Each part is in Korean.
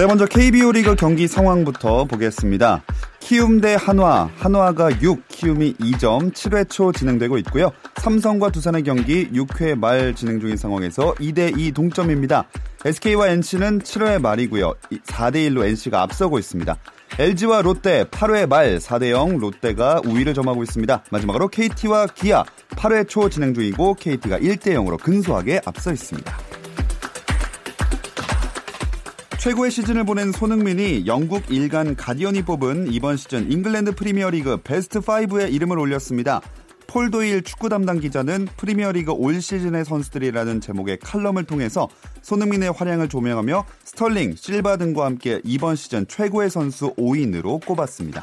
네, 먼저 KBO 리그 경기 상황부터 보겠습니다. 키움 대 한화, 한화가 6, 키움이 2점, 7회 초 진행되고 있고요. 삼성과 두산의 경기 6회 말 진행 중인 상황에서 2대2 동점입니다. SK와 NC는 7회 말이고요. 4대1로 NC가 앞서고 있습니다. LG와 롯데 8회 말 4대0 롯데가 우위를 점하고 있습니다. 마지막으로 KT와 기아 8회 초 진행 중이고 KT가 1대0으로 근소하게 앞서 있습니다. 최고의 시즌을 보낸 손흥민이 영국 일간 가디언이 뽑은 이번 시즌 잉글랜드 프리미어리그 베스트 5에 이름을 올렸습니다. 폴 도일 축구 담당 기자는 프리미어리그 올 시즌의 선수들이라는 제목의 칼럼을 통해서 손흥민의 활약을 조명하며 스털링, 실바 등과 함께 이번 시즌 최고의 선수 5인으로 꼽았습니다.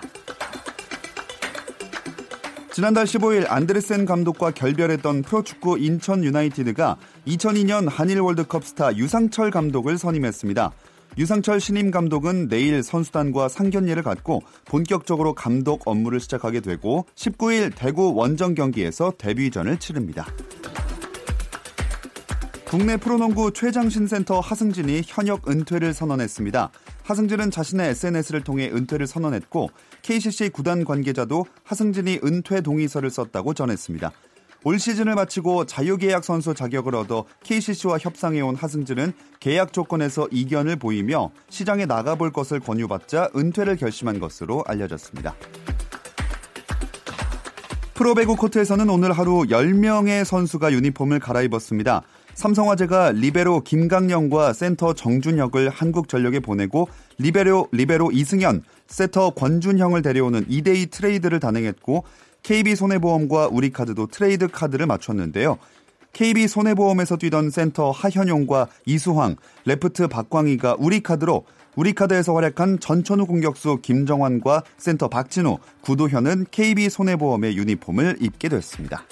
지난달 15일 안데르센 감독과 결별했던 프로축구 인천 유나이티드가 2002년 한일 월드컵 스타 유상철 감독을 선임했습니다. 유상철 신임 감독은 내일 선수단과 상견례를 갖고 본격적으로 감독 업무를 시작하게 되고 19일 대구 원정 경기에서 데뷔전을 치릅니다. 국내 프로농구 최장신 센터 하승진이 현역 은퇴를 선언했습니다. 하승진은 자신의 SNS를 통해 은퇴를 선언했고 KCC 구단 관계자도 하승진이 은퇴 동의서를 썼다고 전했습니다. 올 시즌을 마치고 자유계약 선수 자격을 얻어 KCC와 협상해온 하승진은 계약 조건에서 이견을 보이며 시장에 나가볼 것을 권유받자 은퇴를 결심한 것으로 알려졌습니다. 프로배구 코트에서는 오늘 하루 10명의 선수가 유니폼을 갈아입었습니다. 삼성화재가 리베로 김강녕과 센터 정준혁을 한국전력에 보내고 리베로 리베로 이승현, 세터 권준형을 데려오는 2대2 트레이드를 단행했고 KB손해보험과 우리카드도 트레이드 카드를 맞췄는데요. KB손해보험에서 뛰던 센터 하현용과 이수황, 레프트 박광희가 우리카드로 우리카드에서 활약한 전천후 공격수 김정환과 센터 박진우, 구도현은 KB손해보험의 유니폼을 입게 됐습니다.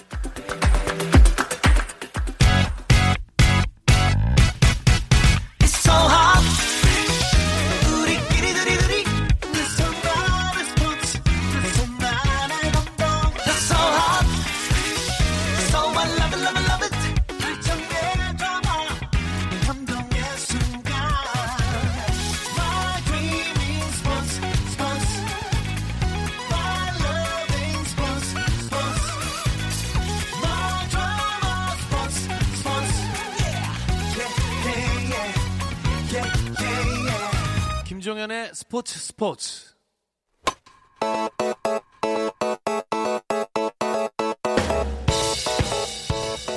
스포츠.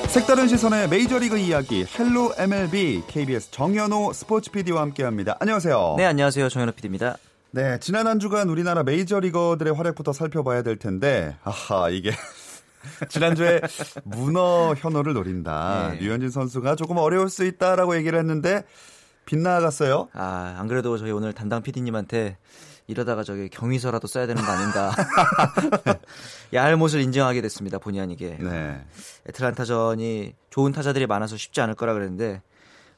색다른 시선의 메이저리그 이야기 헬로 MLB KBS 정현우 스포츠 PD와 함께합니다. 안녕하세요. 네, 안녕하세요. 정현우 PD입니다. 네, 지난 한 주간 우리나라 메이저리거들의 활약부터 살펴봐야 될 텐데, 아하, 이게. 지난주에 문어 현우를 노린다. 네. 류현진 선수가 조금 어려울 수 있다라고 얘기를 했는데, 빗나갔어요. 아, 안 그래도 저희 오늘 담당 PD님한테 이러다가 저기 경위서라도 써야 되는 거 아닌가. 야할못을 인정하게 됐습니다. 본의 아니게. 네. 애틀란타전이 좋은 타자들이 많아서 쉽지 않을 거라 그랬는데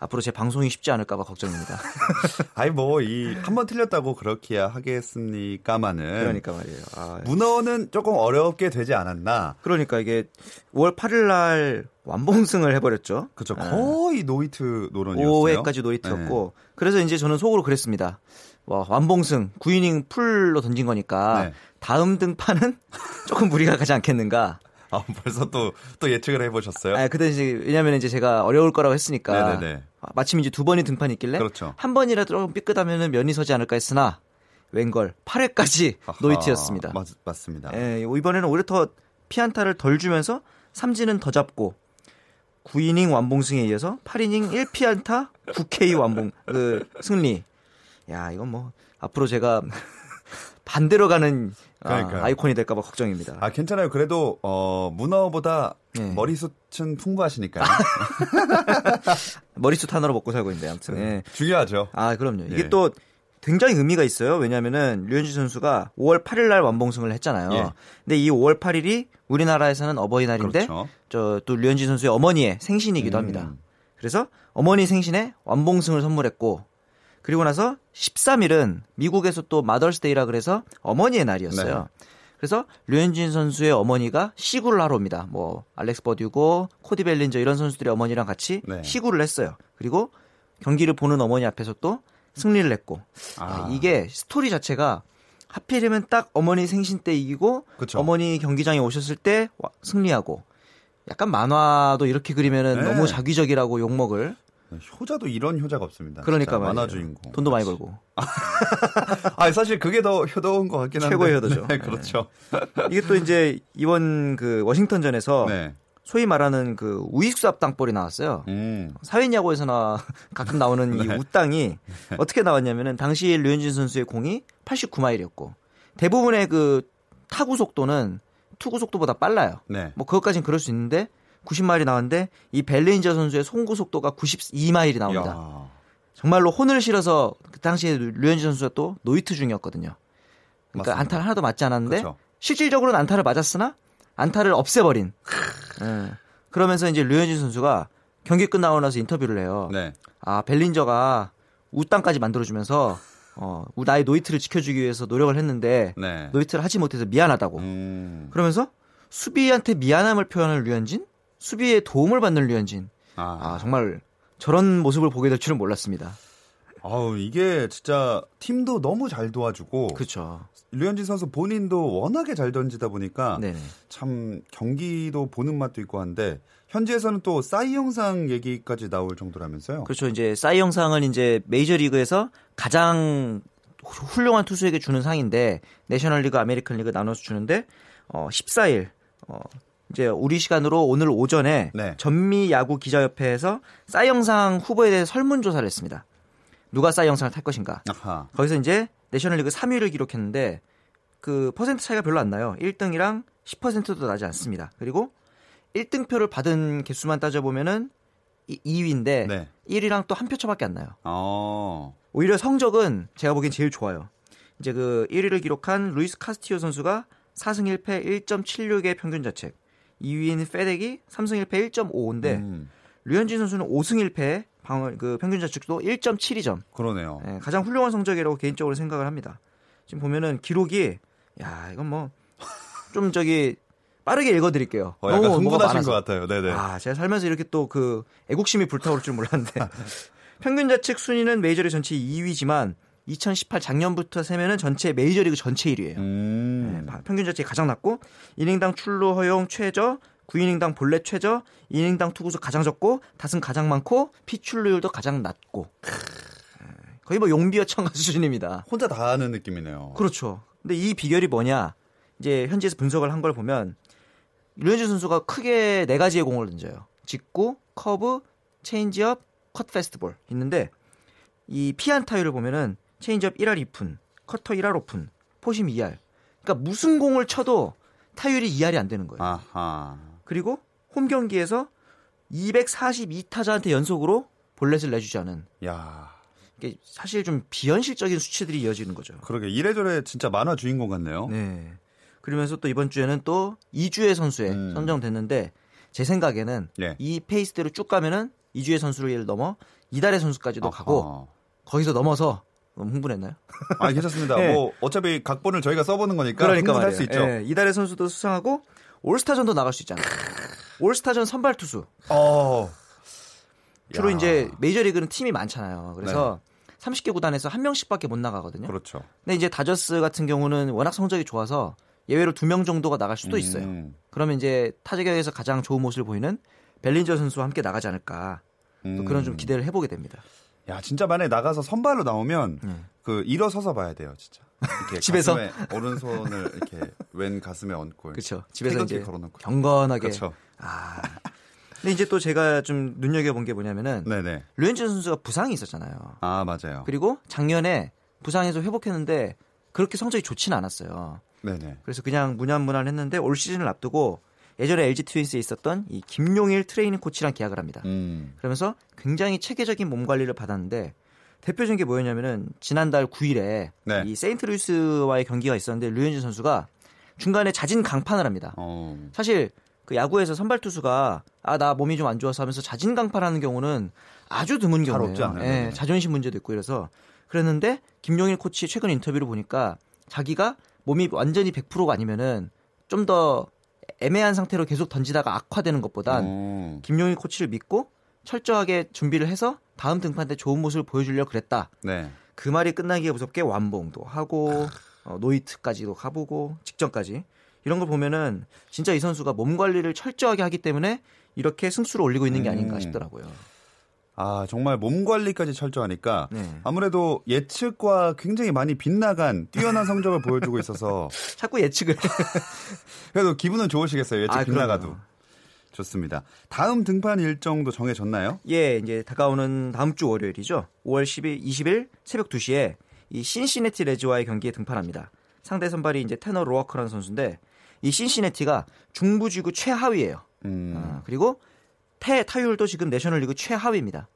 앞으로 제 방송이 쉽지 않을까봐 걱정입니다. 아니 뭐 이 한 번 틀렸다고 그렇게야 하겠습니까마는. 그러니까 말이에요. 아, 문어는 조금 어렵게 되지 않았나. 그러니까 이게 5월 8일 날 완봉승을 해버렸죠. 그렇죠. 거의 노히트 노런이었어요. 5회까지 노히트였고 네. 그래서 이제 저는 속으로 그랬습니다. 와, 완봉승 9이닝 풀로 던진 거니까 네. 다음 등판은 조금 무리가 가지 않겠는가. 아, 벌써 또, 또 예측을 해보셨어요? 아, 그때 이제, 왜냐면 이제 제가 어려울 거라고 했으니까. 네네네. 마침 이제 두 번이 등판이 있길래. 그렇죠. 한 번이라도 조금 삐끗하면은 면이 서지 않을까 했으나, 웬걸, 8회까지 아하, 노히트였습니다. 맞, 맞습니다. 예, 이번에는 오히려 더 피안타를 덜 주면서 삼진은 더 잡고, 9이닝 완봉승에 이어서 8이닝 1피안타 9K 완봉, 그, 승리. 야, 이건 뭐, 앞으로 제가 반대로 가는 아, 이콘이 될까봐 걱정입니다. 아 괜찮아요. 그래도 어, 문어보다 네. 머리숱은 풍부하시니까요. 머리숱 하나로 먹고 살고 있는데 아무튼 네. 중요하죠. 아 그럼요. 이게 예. 또 굉장히 의미가 있어요. 왜냐하면은 류현진 선수가 5월 8일 날 완봉승을 했잖아요. 예. 근데 이 5월 8일이 우리나라에서는 어버이날인데 그렇죠. 저또 류현진 선수의 어머니의 생신이기도 음. 합니다. 그래서 어머니 생신에 완봉승을 선물했고 그리고 나서 13일은 미국에서 또 마더스데이라 그래서 어머니의 날이었어요. 네. 그래서 류현진 선수의 어머니가 시구를 하러 옵니다. 뭐 알렉스 버듀고 코디 벨린저 이런 선수들의 어머니랑 같이 네. 시구를 했어요. 그리고 경기를 보는 어머니 앞에서 또 승리를 했고 아. 이게 스토리 자체가 하필이면 딱 어머니 생신 때 이기고 그쵸. 어머니 경기장에 오셨을 때 승리하고 약간 만화도 이렇게 그리면은 네. 너무 자기적이라고 욕먹을 효자도 이런 효자가 없습니다. 그러니까 만화 주인공. 돈도 많이 벌고. 아 사실 그게 더 효도인 것 같긴 한데. 최고의 효도죠. 네, 그렇죠. 네. 이게 또 이제 이번 그 워싱턴전에서 네. 소위 말하는 그 우익수 앞땅볼이 나왔어요. 음. 사회야구에서나 가끔 나오는 네. 이 우땅이 어떻게 나왔냐면은 당시 류현진 선수의 공이 89마일이었고 대부분의 그 타구 속도는 투구 속도보다 빨라요. 네. 뭐 그것까진 그럴 수 있는데 90마일이 나왔는데 이 벨린저 선수의 송구 속도가 92마일이 나옵니다. 야. 정말로 혼을 실어서 그 당시에 류현진 선수가 또 노히트 중이었거든요. 그러니까 맞습니다. 안타를 하나도 맞지 않았는데 그렇죠. 실질적으로는 안타를 맞았으나 안타를 없애버린. 네. 그러면서 이제 류현진 선수가 경기 끝나고 나서 인터뷰를 해요. 네. 아 벨린저가 우땅까지 만들어주면서 어, 나의 노히트를 지켜주기 위해서 노력을 했는데 네. 노히트를 하지 못해서 미안하다고. 음. 그러면서 수비한테 미안함을 표현할 류현진? 수비에 도움을 받는 류현진. 아. 아, 정말 저런 모습을 보게 될 줄은 몰랐습니다. 아우 이게 진짜 팀도 너무 잘 도와주고 그렇죠. 류현진 선수 본인도 워낙에 잘 던지다 보니까 네네. 참 경기도 보는 맛도 있고 한데 현지에서는 또 사이영상 얘기까지 나올 정도라면서요. 그렇죠. 이제 사이영상은 이제 메이저리그에서 가장 훌륭한 투수에게 주는 상인데 내셔널리그, 아메리칸 리그 나눠서 주는데 어 14일 어 이제 우리 시간으로 오늘 오전에 네. 전미 야구 기자협회에서 사이영상 후보에 대해 설문 조사를 했습니다. 누가 사이영상을 탈 것인가. 아하. 거기서 이제 내셔널리그 3위를 기록했는데 그 퍼센트 차이가 별로 안 나요. 1등이랑 10%도 나지 않습니다. 그리고 1등 표를 받은 개수만 따져보면은 2위인데 네. 1위랑 또 한 표 차밖에 안 나요. 어. 오히려 성적은 제가 보기엔 제일 좋아요. 이제 그 1위를 기록한 루이스 카스티오 선수가 4승 1패 1.76의 평균 자책. 2위인 페덱이 3승 1패 1.55인데 음. 류현진 선수는 5승 1패 방어 그 평균 자책도 1.72점. 그러네요. 네, 가장 훌륭한 성적이라고 개인적으로 생각을 합니다. 지금 보면은 기록이 야 이건 뭐 좀 저기 빠르게 읽어드릴게요. 어, 약간 너무 흥분하신 것 같아요. 네네. 아 제가 살면서 이렇게 또 그 애국심이 불타오를 줄 몰랐는데 평균 자책 순위는 메이저리그 전체 2위지만 2018 작년부터 세면은 전체 메이저리그 전체 1위예요. 음. 네, 평균 자책이 가장 낮고 이닝당 출루 허용 최저, 9이닝당 볼넷 최저, 이닝당 투구수 가장 적고 다승 가장 많고 피출루율도 가장 낮고 네, 거의 뭐 용비어천가 수준입니다. 혼자 다 하는 느낌이네요. 그렇죠. 근데 이 비결이 뭐냐? 이제 현지에서 분석을 한 걸 보면 류현진 선수가 크게 네 가지의 공을 던져요. 직구, 커브, 체인지업, 컷 패스트볼 있는데 이 피안타율을 보면은 체인지업 1할 2푼, 커터 1할 5푼, 포심 2할. 그러니까 무슨 공을 쳐도 타율이 2할이 안 되는 거예요. 아하. 그리고 홈 경기에서 242타자한테 연속으로 볼넷을 내주지 않은. 야. 이게 사실 좀 비현실적인 수치들이 이어지는 거죠. 그러게 이래저래 진짜 만화 주인공 같네요. 네. 그러면서 또 이번 주에는 또 이주의 선수에 음. 선정됐는데 제 생각에는 네. 이 페이스대로 쭉 가면은 이주의 선수를 넘어 이달의 선수까지도 아하. 가고 거기서 넘어서 너무 흥분했나요? 아 괜찮습니다. 네. 뭐 어차피 각본을 저희가 써보는 거니까 그러니까 흥분할 수 있죠. 네. 이달의 선수도 수상하고 올스타전도 나갈 수 있잖아요. 올스타전 선발 투수. 어. 주로 야. 이제 메이저리그는 팀이 많잖아요. 그래서 네. 30개 구단에서 한 명씩밖에 못 나가거든요. 그렇죠. 근데 이제 다저스 같은 경우는 워낙 성적이 좋아서 예외로 두 명 정도가 나갈 수도 있어요. 음. 그러면 이제 타자격에서 가장 좋은 모습을 보이는 벨린저 선수와 함께 나가지 않을까. 음. 그런 좀 기대를 해보게 됩니다. 야 진짜 만약에 나가서 선발로 나오면 음. 그 일어서서 봐야 돼요 진짜. 이렇게 집에서 오른손을 이렇게 왼 가슴에 얹고. 그렇죠. 집에서 이제 걸어놓고. 경건하게. 그렇죠. 아. 근데 이제 또 제가 좀 눈여겨본 게 뭐냐면은 네네. 류현진 선수가 부상이 있었잖아요. 아 맞아요. 그리고 작년에 부상에서 회복했는데 그렇게 성적이 좋지는 않았어요. 네네. 그래서 그냥 무난무난했는데 올 시즌을 앞두고 예전에 LG 트윈스에 있었던 이 김용일 트레이닝 코치랑 계약을 합니다. 음. 그러면서 굉장히 체계적인 몸 관리를 받았는데 대표적인 게 뭐였냐면은 지난달 9일에 네. 이 세인트루이스와의 경기가 있었는데 류현진 선수가 중간에 자진 강판을 합니다. 어. 사실 그 야구에서 선발 투수가 아 나 몸이 좀 안 좋아서 하면서 자진 강판하는 경우는 아주 드문 경우예요. 예, 자존심 문제도 있고 이래서 그랬는데 김용일 코치 최근 인터뷰를 보니까 자기가 몸이 완전히 100%가 아니면은 좀더 애매한 상태로 계속 던지다가 악화되는 것보단 오. 김용일 코치를 믿고 철저하게 준비를 해서 다음 등판 때 좋은 모습을 보여주려 그랬다. 네. 그 말이 끝나기에 무섭게 완봉도 하고 어, 노이트까지도 가보고 직전까지 이런 걸 보면은 진짜 이 선수가 몸 관리를 철저하게 하기 때문에 이렇게 승수를 올리고 있는 게 아닌가 음. 싶더라고요. 아 정말 몸 관리까지 철저하니까 네. 아무래도 예측과 굉장히 많이 빗나간 뛰어난 성적을 보여주고 있어서 자꾸 예측을 그래도 기분은 좋으시겠어요 예측 아, 빗나가도 그럼요. 좋습니다. 다음 등판 일정도 정해졌나요? 예, 이제 다가오는 다음 주 월요일이죠. 5월 10일, 20일 새벽 2시에 이 신시내티 레즈와의 경기에 등판합니다. 상대 선발이 이제 테너 로워커라는 선수인데 이 신시내티가 중부지구 최하위예요. 음. 아, 그리고 태 타율도 지금 내셔널리그 최하위입니다.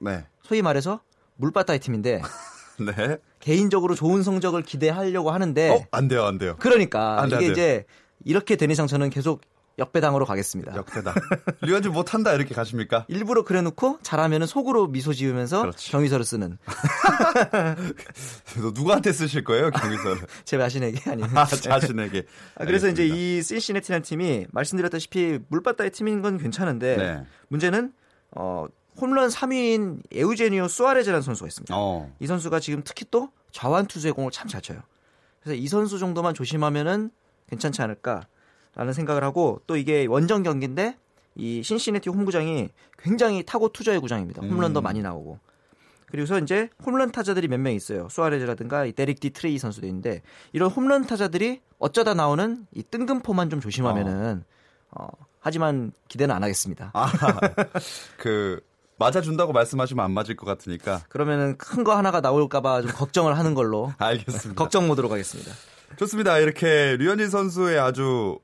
네. 소위 말해서 물바다의 팀인데 네. 개인적으로 좋은 성적을 기대하려고 하는데 어? 안 돼요, 안 돼요. 그러니까 안 돼, 이게 안 이제 이렇게 된 이상 저는 계속 역배당으로 가겠습니다. 역배당. 류현진 못한다 이렇게 가십니까? 일부러 그래놓고 잘하면 속으로 미소 지으면서 그렇지. 경위서를 쓰는. 누구한테 쓰실 거예요 경위서를? 제 자신에게 아니면 아, 자신에게. 아, 그래서 알겠습니다. 이제 이 신시내티라는 팀이 말씀드렸다시피 물바다의 팀인 건 괜찮은데 네. 문제는 어, 홈런 3위인 에우제니오 수아레즈라는 선수가 있습니다. 어. 이 선수가 지금 특히 또 좌완 투수의 공을 참 잘 쳐요. 그래서 이 선수 정도만 조심하면은 괜찮지 않을까. 라는 생각을 하고 또 이게 원정 경기인데 이 신시내티 홈구장이 굉장히 타고투저의 구장입니다. 홈런도 음. 많이 나오고. 그리고서 이제 홈런 타자들이 몇 명 있어요. 수아레즈라든가 이 데릭 디트리치 선수도 있는데 이런 홈런 타자들이 어쩌다 나오는 이 뜬금포만 좀 조심하면은 어, 어 하지만 기대는 안 하겠습니다. 아, 그 맞아준다고 말씀하시면 안 맞을 것 같으니까. 그러면은 큰 거 하나가 나올까봐 좀 걱정을 하는 걸로. 알겠습니다. 걱정 모드로 가겠습니다. 좋습니다. 이렇게 류현진 선수의 아주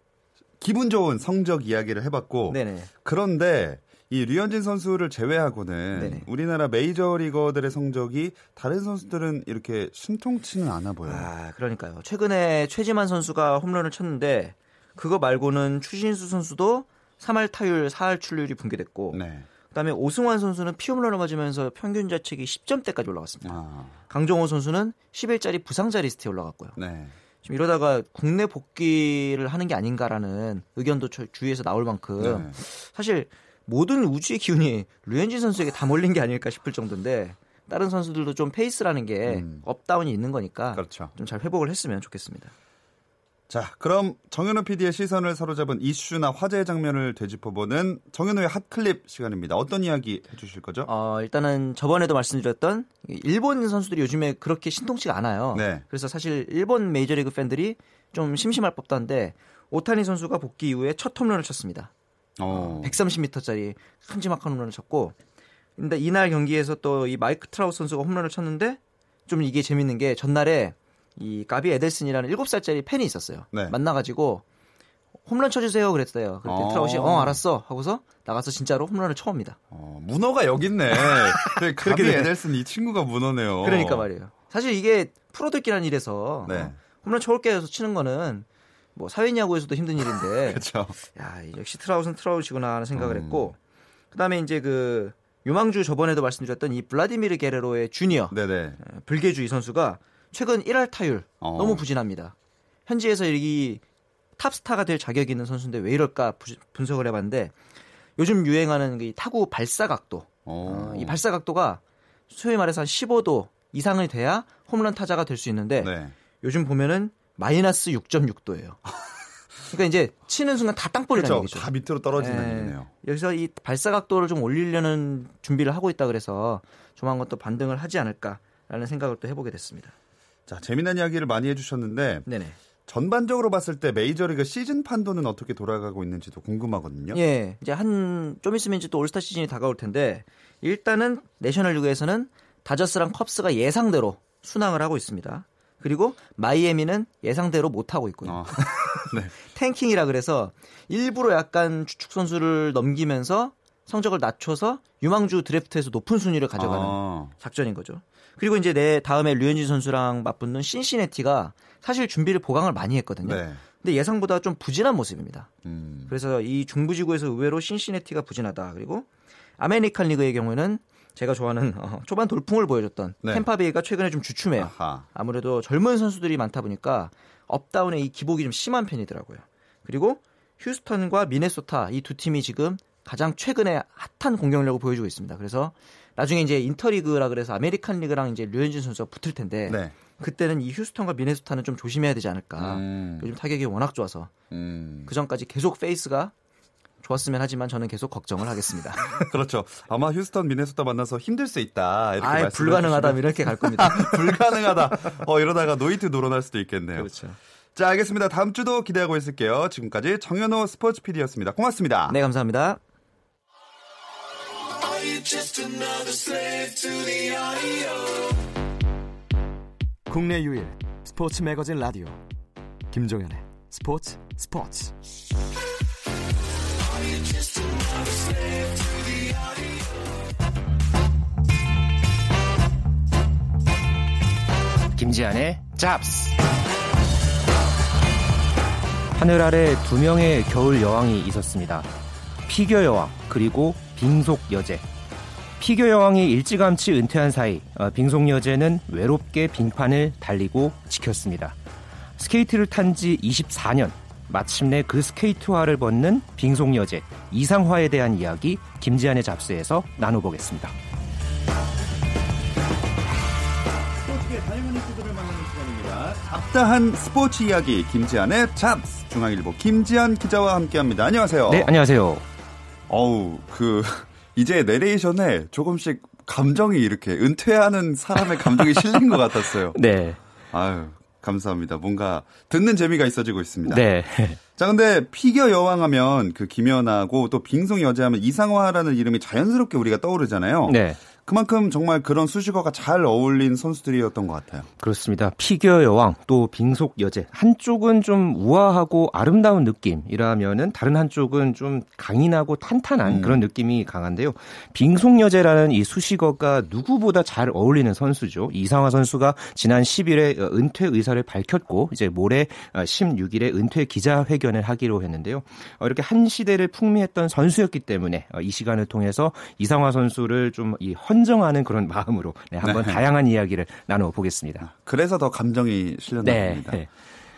기분 좋은 성적 이야기를 해봤고 네네. 그런데 이 류현진 선수를 제외하고는 네네. 우리나라 메이저 리거들의 성적이 다른 선수들은 이렇게 신통치는 않아 보여요. 아, 그러니까요. 최근에 최지만 선수가 홈런을 쳤는데 그거 말고는 추신수 선수도 3할 타율, 4할 출률이 붕괴됐고 네. 그다음에 오승환 선수는 피홈런을 맞으면서 평균 자책이 10점대까지 올라갔습니다. 아. 강정호 선수는 10일짜리 부상자 리스트에 올라갔고요. 네. 지금 이러다가 국내 복귀를 하는 게 아닌가라는 의견도 주위에서 나올 만큼 네. 사실 모든 우주의 기운이 류현진 선수에게 다 몰린 게 아닐까 싶을 정도인데 다른 선수들도 좀 페이스라는 게 음. 업다운이 있는 거니까 그렇죠. 좀 잘 회복을 했으면 좋겠습니다. 자, 그럼 정현우 PD의 시선을 사로잡은 이슈나 화제의 장면을 되짚어보는 정현우의 핫클립 시간입니다. 어떤 이야기 해주실 거죠? 어, 일단은 저번에도 말씀드렸던 일본 선수들이 요즘에 그렇게 신통치가 않아요. 네. 그래서 사실 일본 메이저리그 팬들이 좀 심심할 법도 한데 오타니 선수가 복귀 이후에 첫 홈런을 쳤습니다. 어. 130m짜리 큼지막한 홈런을 쳤고 근데 이날 경기에서 또 이 마이크 트라웃 선수가 홈런을 쳤는데 좀 이게 재밌는 게 전날에 이 가비 에델슨이라는 7살짜리 팬이 있었어요. 네. 만나가지고 홈런 쳐주세요 그랬어요. 그랬더니 어. 트라웃이 어 알았어 하고서 나가서 진짜로 홈런을 쳐옵니다. 어, 문어가 여기 있네. 가비 에델슨 이 친구가 문어네요. 그러니까 말이에요. 사실 이게 프로들끼리는 일에서 네. 홈런 쳐올게 해서 치는 거는 뭐 사회야구에서도 힘든 일인데. 그렇죠. 야 역시 트라우스는 트라우시구나 하는 생각을 음. 했고 그다음에 이제 그 유망주 저번에도 말씀드렸던 이 블라디미르 게레로의 주니어 네네. 불개주의 선수가 최근 1할 타율 어. 너무 부진합니다. 현지에서 이 탑스타가 될 자격이 있는 선수인데 왜 이럴까 분석을 해봤는데 요즘 유행하는 이 타구 발사 각도 어. 어, 이 발사 각도가 소위 말해서 한 15도 이상이 돼야 홈런 타자가 될 수 있는데 네. 요즘 보면은 마이너스 6.6도예요. 그러니까 이제 치는 순간 다 땅볼이라는 그렇죠. 다 밑으로 떨어지는 네. 얘기네요. 여기서 이 발사 각도를 좀 올리려는 준비를 하고 있다 그래서 조만간 또 반등을 하지 않을까라는 생각을 또 해보게 됐습니다. 자, 재미난 이야기를 많이 해주셨는데 네네. 전반적으로 봤을 때 메이저리그 시즌 판도는 어떻게 돌아가고 있는지도 궁금하거든요. 예, 이제 한 좀 있으면 이제 또 올스타 시즌이 다가올 텐데 일단은 내셔널리그에서는 다저스랑 컵스가 예상대로 순항을 하고 있습니다. 그리고 마이애미는 예상대로 못 하고 있고요. 어. 네. 탱킹이라 그래서 일부러 약간 추축 선수를 넘기면서 성적을 낮춰서 유망주 드래프트에서 높은 순위를 가져가는 아. 작전인 거죠. 그리고 이제 내 다음에 류현진 선수랑 맞붙는 신시내티가 사실 준비를 보강을 많이 했거든요. 네. 근데 예상보다 좀 부진한 모습입니다. 음. 그래서 이 중부지구에서 의외로 신시내티가 부진하다. 그리고 아메리칸 리그의 경우에는 제가 좋아하는 어, 초반 돌풍을 보여줬던 네. 템파베이가 최근에 좀 주춤해요. 아하. 아무래도 젊은 선수들이 많다 보니까 up down의 이 기복이 좀 심한 편이더라고요. 그리고 휴스턴과 미네소타 이 두 팀이 지금 가장 최근에 핫한 공격력을 보여주고 있습니다. 그래서 나중에 이제 인터리그라 그래서 아메리칸 리그랑 이제 류현진 선수가 붙을 텐데 네. 그때는 이 휴스턴과 미네소타는 좀 조심해야 되지 않을까. 음. 요즘 타격이 워낙 좋아서 음. 그 전까지 계속 페이스가 좋았으면 하지만 저는 계속 걱정을 하겠습니다. 그렇죠. 아마 휴스턴 미네소타 만나서 힘들 수 있다. 이렇게 아, 불가능하다 이렇게 갈 겁니다. 불가능하다. 어 이러다가 노히트 노런할 수도 있겠네요. 그렇죠. 자, 알겠습니다. 다음 주도 기대하고 있을게요. 지금까지 정현호 스포츠 PD였습니다. 고맙습니다. 네, 감사합니다. 국내 유일 스포츠 매거진 라디오. 김종현의 스포츠 스포츠. 김지한의 잡스. 하늘 아래 두 명의 겨울 여왕이 있었습니다. 피겨 여왕 그리고 빙속 여제 피겨 여왕이 일찌감치 은퇴한 사이 어, 빙속 여제는 외롭게 빙판을 달리고 지켰습니다. 스케이트를 탄 지 24년 마침내 그 스케이트화를 벗는 빙속 여제 이상화에 대한 이야기 김지한의 잡스에서 나눠보겠습니다. 스포츠계 이슈들을 만나는 시간입니다. 잡다한 스포츠 이야기 김지한의 잡스 중앙일보 김지한 기자와 함께합니다. 안녕하세요. 네, 안녕하세요. 어우 그 이제 내레이션에 조금씩 감정이 이렇게 은퇴하는 사람의 감정이 실린 것 같았어요. 네. 아유, 감사합니다. 뭔가 듣는 재미가 있어지고 있습니다. 네. 자, 근데 피겨 여왕 하면 그 김연아고 또 빙송 여자 하면 이상화라는 이름이 자연스럽게 우리가 떠오르잖아요. 네. 그만큼 정말 그런 수식어가 잘 어울린 선수들이었던 것 같아요. 그렇습니다. 피겨 여왕 또 빙속 여제 한쪽은 좀 우아하고 아름다운 느낌이라면은 다른 한쪽은 좀 강인하고 탄탄한 음. 그런 느낌이 강한데요. 빙속 여제라는 이 수식어가 누구보다 잘 어울리는 선수죠. 이상화 선수가 지난 10일에 은퇴 의사를 밝혔고 이제 모레 16일에 은퇴 기자회견을 하기로 했는데요. 어, 이렇게 한 시대를 풍미했던 선수였기 때문에 어, 이 시간을 통해서 이상화 선수를 좀이 헌 정하는 그런 마음으로 네, 한번 네. 다양한 이야기를 나눠 보겠습니다. 그래서 더 감정이 실렸나 네. 봅니다. 네.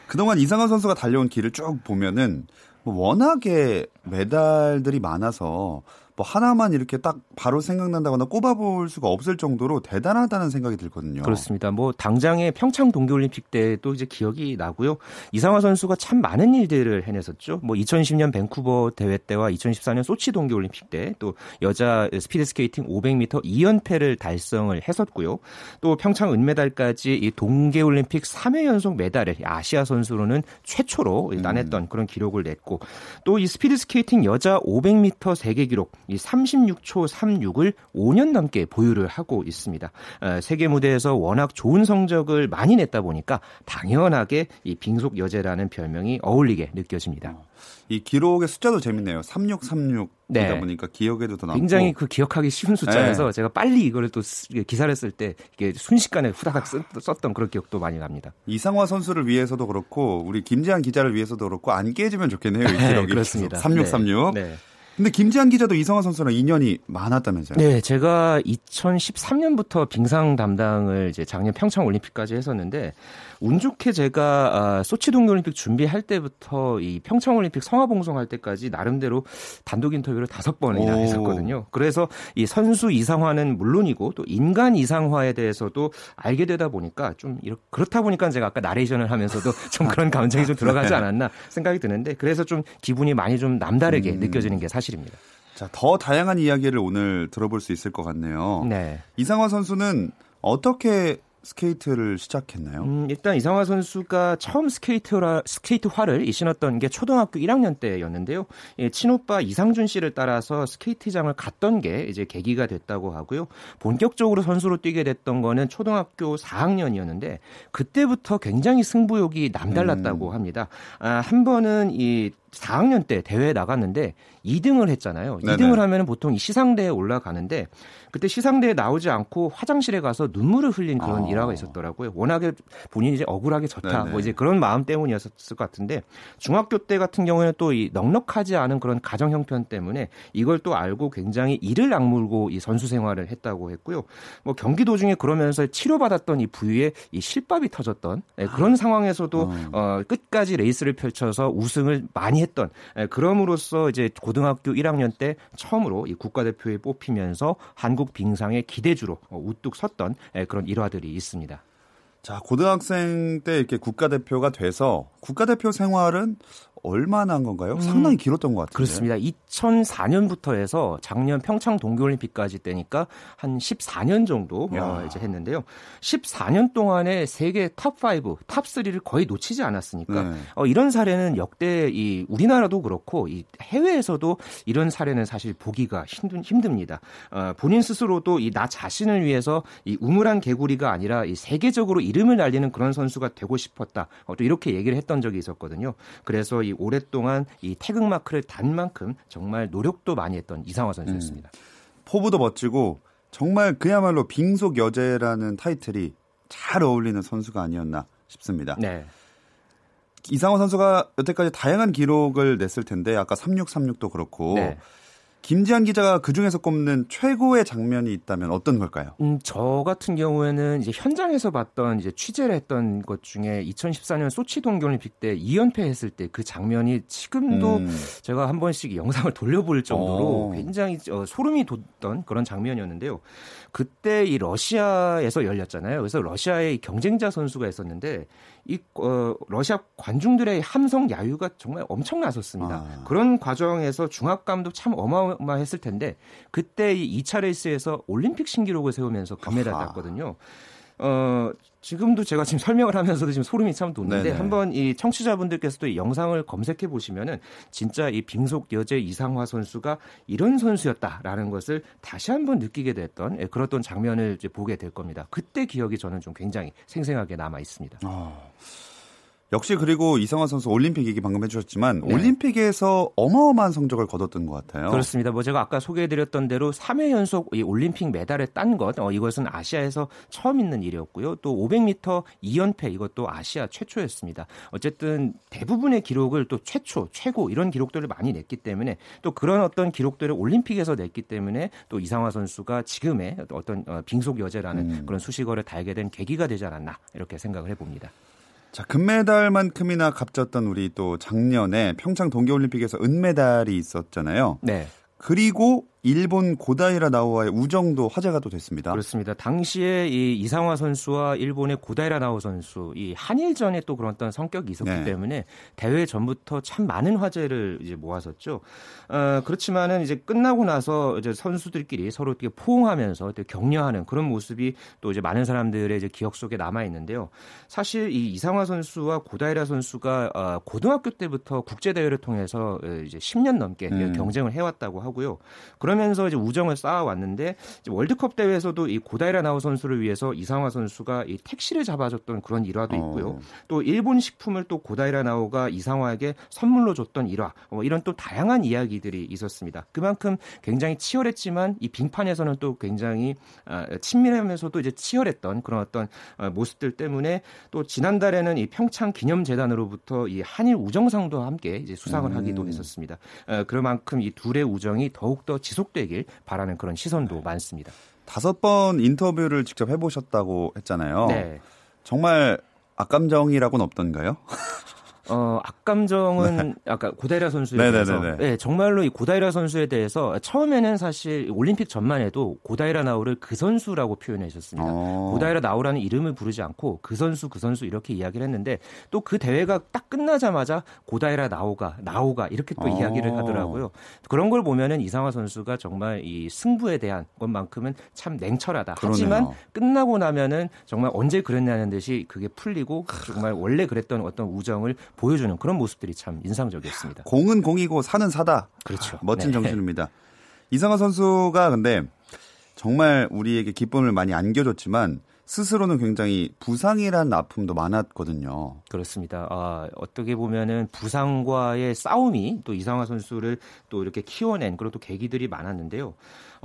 그동안 이상한 선수가 달려온 길을 쭉 보면은 뭐 워낙에 메달들이 많아서 뭐 하나만 이렇게 딱 바로 생각난다거나 꼽아볼 수가 없을 정도로 대단하다는 생각이 들거든요. 그렇습니다. 뭐 당장의 평창 동계올림픽 때도 이제 기억이 나고요. 이상화 선수가 참 많은 일들을 해냈었죠. 뭐 2010년 밴쿠버 대회 때와 2014년 소치 동계올림픽 때 또 여자 스피드 스케이팅 500m 2연패를 달성을 했었고요. 또 평창 은메달까지 이 동계올림픽 3회 연속 메달을 아시아 선수로는 최초로 따냈던 음. 그런 기록을 냈고 또 이 스피드 스케이팅 여자 500m 세계 기록 이 36초 36을 5년 넘게 보유를 하고 있습니다. 어, 세계 무대에서 워낙 좋은 성적을 많이 냈다 보니까 당연하게 이 빙속 여제라는 별명이 어울리게 느껴집니다. 어, 이 기록의 숫자도 재밌네요. 3636 이다 네. 보니까 기억에도 더 남고 굉장히 그 기억하기 쉬운 숫자여서 네. 제가 빨리 이거를 또 기사를 쓸 때 이게 순식간에 후다닥 썼던 그런 기억도 많이 납니다. 이상화 선수를 위해서도 그렇고 우리 김지한 기자를 위해서도 그렇고 안 깨지면 좋겠네요. 이 기록이. 네, 그렇습니다. 3636. 네. 네. 근데 김지한 기자도 이성화 선수랑 인연이 많았다면서요? 네, 제가 2013년부터 빙상 담당을 이제 작년 평창 올림픽까지 했었는데 운 좋게 제가 아, 소치 동계올림픽 준비할 때부터 이 평창 올림픽 성화 봉송할 때까지 나름대로 단독 인터뷰를 다섯 번이나 오. 했었거든요. 그래서 이 선수 이상화는 물론이고 또 인간 이상화에 대해서도 알게 되다 보니까 좀 이렇게 그렇다 보니까 제가 아까 나레이션을 하면서도 좀 그런 감정이 좀 들어가지 않았나 생각이 드는데 그래서 좀 기분이 많이 좀 남다르게 음. 느껴지는 게 사실입니다. 자, 더 다양한 이야기를 오늘 들어볼 수 있을 것 같네요. 네. 이상화 선수는 어떻게 스케이트를 시작했나요? 음, 일단 이상화 선수가 처음 스케이트라 스케이트화를 신었던 게 초등학교 1학년 때였는데요. 예, 친오빠 이상준 씨를 따라서 스케이트장을 갔던 게 이제 계기가 됐다고 하고요. 본격적으로 선수로 뛰게 됐던 거는 초등학교 4학년이었는데 그때부터 굉장히 승부욕이 남달랐다고 음. 합니다. 아, 한 번은 이 4학년 때 대회에 나갔는데 2등을 했잖아요. 네네. 2등을 하면 보통 이 시상대에 올라가는데 그때 시상대에 나오지 않고 화장실에 가서 눈물을 흘린 그런 아. 일화가 있었더라고요. 워낙에 본인이 이제 억울하게 졌다. 네네. 뭐 이제 그런 마음 때문이었을 것 같은데 중학교 때 같은 경우에는 또 이 넉넉하지 않은 그런 가정 형편 때문에 이걸 또 알고 굉장히 이를 악물고 이 선수 생활을 했다고 했고요. 뭐 경기 도중에 그러면서 치료받았던 이 부위에 이 실밥이 터졌던 네, 그런 아. 상황에서도 어. 어, 끝까지 레이스를 펼쳐서 우승을 많이 했던 네, 그럼으로써 이제 고등학교 1학년 때 처음으로 이 국가대표에 뽑히면서 한국 한국 빙상의 기대주로 어, 우뚝 섰던 예, 그런 일화들이 있습니다. 자, 고등학생 때 이렇게 국가대표가 돼서 국가대표 생활은 얼마나 한 건가요? 음, 상당히 길었던 것 같아요. 그렇습니다. 2004년부터 해서 작년 평창 동계올림픽까지 때니까 한 14년 정도 어, 이제 했는데요. 14년 동안에 세계 top 5, top 3를 거의 놓치지 않았으니까 네. 어, 이런 사례는 역대 이 우리나라도 그렇고 이 해외에서도 이런 사례는 사실 보기가 힘든, 힘듭니다. 어, 본인 스스로도 이 나 자신을 위해서 이 우물한 개구리가 아니라 이 세계적으로 이름을 날리는 그런 선수가 되고 싶었다. 어, 또 이렇게 얘기를 했던 적이 있었거든요. 그래서 이 오랫동안 이 태극마크를 단 만큼 정말 노력도 많이 했던 이상화 선수였습니다. 음. 포부도 멋지고 정말 그야말로 빙속 여제라는 타이틀이 잘 어울리는 선수가 아니었나 싶습니다. 네. 이상호 선수가 여태까지 다양한 기록을 냈을 텐데 아까 3636도 그렇고 네. 김지한 기자가 그 중에서 꼽는 최고의 장면이 있다면 어떤 걸까요? 음, 저 같은 경우에는 이제 현장에서 봤던 이제 취재를 했던 것 중에 2014년 소치 동계올림픽 때 2연패 했을 때 그 장면이 지금도 음. 제가 한 번씩 영상을 돌려볼 정도로 오. 어. 굉장히 어, 소름이 돋던 그런 장면이었는데요. 그때 이 러시아에서 열렸잖아요. 그래서 러시아의 경쟁자 선수가 있었는데 이 어, 러시아 관중들의 함성 야유가 정말 엄청나섰습니다. 아. 그런 과정에서 중압감도 참 어마어 마했을 텐데 그때 이 2차 레이스에서 올림픽 신기록을 세우면서 금메달 땄거든요. 어, 지금도 제가 지금 설명을 하면서도 지금 소름이 참 돋는데. 한번 이 청취자분들께서도 이 영상을 검색해 보시면은 진짜 이 빙속 여제 이상화 선수가 이런 선수였다라는 것을 다시 한번 느끼게 됐던 예, 그랬던 장면을 이제 보게 될 겁니다. 그때 기억이 저는 좀 굉장히 생생하게 남아 있습니다. 아. 역시 그리고 이성화 선수 올림픽 얘기 방금 해주셨지만 네. 올림픽에서 어마어마한 성적을 거뒀던 것 같아요. 그렇습니다. 뭐 제가 아까 소개해드렸던 대로 3회 연속 이 올림픽 메달을 딴 것, 어, 이것은 아시아에서 처음 있는 일이었고요. 또 500m 2연패 이것도 아시아 최초였습니다. 어쨌든 대부분의 기록을 또 최초, 최고 이런 기록들을 많이 냈기 때문에 또 그런 어떤 기록들을 올림픽에서 냈기 때문에 또 이상화 선수가 지금의 어떤 어, 빙속 여제라는 음. 그런 수식어를 달게 된 계기가 되지 않았나 이렇게 생각을 해봅니다. 자, 금메달만큼이나 값졌던 우리 또 작년에 평창 동계올림픽에서 은메달이 있었잖아요. 네. 그리고 일본 고다이라 나오와의 우정도 화제가 또 됐습니다. 그렇습니다. 당시에 이 이상화 선수와 일본의 고다이라 나오 선수 이 한일전에 또 그런 어떤 성격이 있었기 네. 때문에 대회 전부터 참 많은 화제를 이제 모았었죠. 어, 그렇지만은 이제 끝나고 나서 이제 선수들끼리 서로 이렇게 포옹하면서 격려하는 그런 모습이 또 이제 많은 사람들의 이제 기억 속에 남아 있는데요. 사실 이 이상화 선수와 고다이라 선수가 어, 고등학교 때부터 국제 대회를 통해서 어, 이제 10년 넘게 음. 경쟁을 해왔다고 하고요. 그런 그러면서 이제 우정을 쌓아왔는데 월드컵 대회에서도 이 고다이라 나우 선수를 위해서 이상화 선수가 이 택시를 잡아줬던 그런 일화도 어. 있고요. 어. 또 일본 식품을 또 고다이라 나우가 이상화에게 선물로 줬던 일화, 뭐 이런 또 다양한 이야기들이 있었습니다. 그만큼 굉장히 치열했지만 이 빙판에서는 또 굉장히 아, 친밀하면서도 이제 치열했던 그런 어떤 어, 모습들 때문에 또 지난달에는 이 평창 기념재단으로부터 이 한일 우정상도 함께 이제 수상을 음. 하기도 했었습니다. 어, 그만큼 이 둘의 우정이 더욱더 지속 지속되길 바라는 그런 시선도 네. 많습니다. 다섯 번 인터뷰를 직접 해보셨다고 했잖아요. 네. 정말 악감정이라고는 없던가요? 어, 악감정은 네. 아까 고다이라 선수에 네네네네. 대해서 네, 정말로 이 고다이라 선수에 대해서 처음에는 사실 올림픽 전만 해도 고다이라 나우를 그 선수라고 표현했었습니다. 어. 고다이라 나우라는 이름을 부르지 않고 그 선수 그 선수 이렇게 이야기를 했는데 또 그 대회가 딱 끝나자마자 고다이라 나오가 나오가 이렇게 또 어. 이야기를 하더라고요. 그런 걸 보면은 이상화 선수가 정말 이 승부에 대한 것만큼은 참 냉철하다. 그러네요. 하지만 끝나고 나면은 정말 언제 그랬냐는 듯이 그게 풀리고 정말 원래 그랬던 어떤 우정을 보여주는 그런 모습들이 참 인상적이었습니다. 공은 공이고 사는 사다. 그렇죠. 멋진 네. 정신입니다. 이상화 선수가 근데 정말 우리에게 기쁨을 많이 안겨줬지만 스스로는 굉장히 부상이란 아픔도 많았거든요. 그렇습니다. 아, 어떻게 보면은 부상과의 싸움이 또 이상화 선수를 또 이렇게 키워낸 그런 또 계기들이 많았는데요.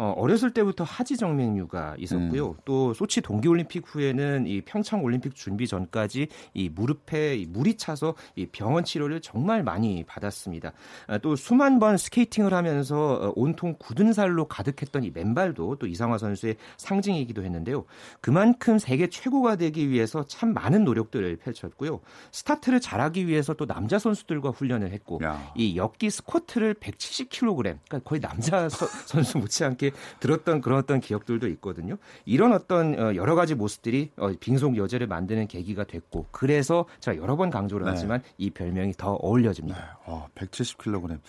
어, 어렸을 때부터 하지 정맥류가 있었고요. 음. 또 소치 동계올림픽 후에는 이 평창 올림픽 준비 전까지 이 무릎에 물이 차서 이 병원 치료를 정말 많이 받았습니다. 아, 또 수만 번 스케이팅을 하면서 어, 온통 굳은 살로 가득했던 이 맨발도 또 이상화 선수의 상징이기도 했는데요. 그만큼 세계 최고가 되기 위해서 참 많은 노력들을 펼쳤고요. 스타트를 잘하기 위해서 또 남자 선수들과 훈련을 했고 야. 이 역기 스쿼트를 170kg, 그러니까 거의 남자 서, 선수 못지않게 들었던 그런 어떤 기억들도 있거든요. 이런 어떤 어, 여러 가지 모습들이 어, 빙속 여제를 만드는 계기가 됐고 그래서 제가 여러 번 강조를 네. 하지만 이 별명이 더 어울려집니다. 네. 어, 170kg.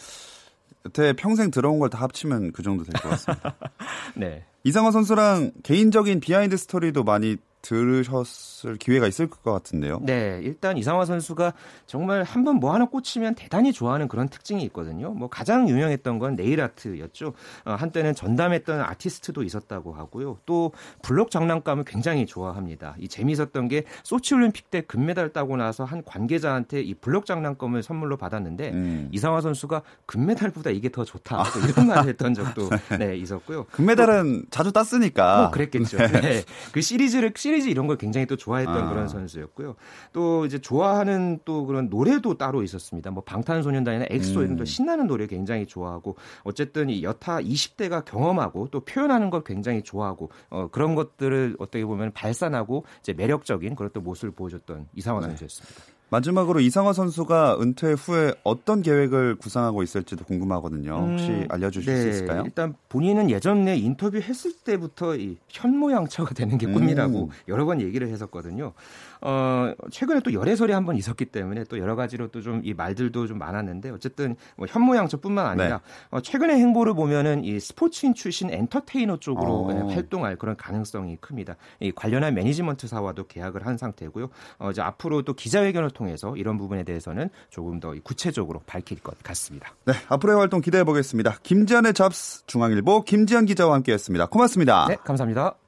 여태 평생 들어온 걸 다 합치면 그 정도 될 것 같습니다. 네. 이상화 선수랑 개인적인 behind story도 많이 들으셨을 기회가 있을 것 같은데요. 네, 일단 이상화 선수가 정말 한 번 뭐 하나 꽂히면 대단히 좋아하는 그런 특징이 있거든요. 뭐 가장 유명했던 건 네일 아트였죠. 어, 한때는 전담했던 아티스트도 있었다고 하고요. 또 블록 장난감을 굉장히 좋아합니다. 이 재미있었던 게 소치 올림픽 때 금메달 따고 나서 한 관계자한테 이 블록 장난감을 선물로 받았는데 음. 이상화 선수가 금메달보다 이게 더 좋다. 아. 이런 말을 했던 적도 네, 있었고요. 금메달은 또, 자주 땄으니까. 뭐 그랬겠죠. 네. 네. 그 시리즈를 시 리즈 이런 걸 굉장히 또 좋아했던 아. 그런 선수였고요. 또 이제 좋아하는 또 그런 노래도 따로 있었습니다. 뭐 방탄소년단이나 엑소 음. 이런 또 신나는 노래 굉장히 좋아하고 어쨌든 이 여타 20대가 경험하고 또 표현하는 걸 굉장히 좋아하고 어, 그런 것들을 어떻게 보면 발산하고 이제 매력적인 그런 또 모습을 보여줬던 이상화 네. 선수였습니다. 마지막으로 이상화 선수가 은퇴 후에 어떤 계획을 구상하고 있을지도 궁금하거든요. 혹시 음, 알려주실 네, 수 있을까요? 일단 본인은 예전에 인터뷰 했을 때부터 이 현모양처가 되는 게 꿈이라고 음. 여러 번 얘기를 했었거든요. 어, 최근에 또 열애설이 한 번 있었기 때문에 또 여러 가지로 또 좀 이 말들도 좀 많았는데 어쨌든 뭐 현모양처뿐만 아니라 네. 어, 최근의 행보를 보면은 이 스포츠인 출신 엔터테이너 쪽으로 어. 활동할 그런 가능성이 큽니다. 이 관련한 매니지먼트사와도 계약을 한 상태고요. 어, 이제 앞으로 또 기자회견을 통해서 이런 부분에 대해서는 조금 더 구체적으로 밝힐 것 같습니다. 네, 앞으로의 활동 기대해 보겠습니다. 김지한의 잡스 중앙일보 김지한 기자와 함께했습니다. 고맙습니다. 네, 감사합니다.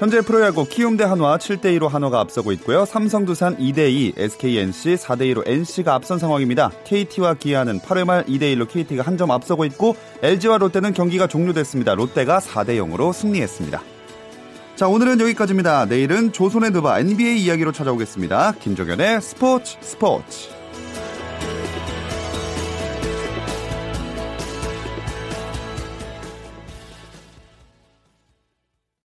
현재 프로야구 키움대 한화 7대2로 한화가 앞서고 있고요. 삼성 두산 2대2, SK NC 4대2로 NC가 앞선 상황입니다. KT와 기아는 8회 말 2대1로 KT가 한 점 앞서고 있고 LG와 롯데는 경기가 종료됐습니다. 롯데가 4대0으로 승리했습니다. 자, 오늘은 여기까지입니다. 내일은 조선의 드바 NBA 이야기로 찾아오겠습니다. 김종현의 스포츠 스포츠.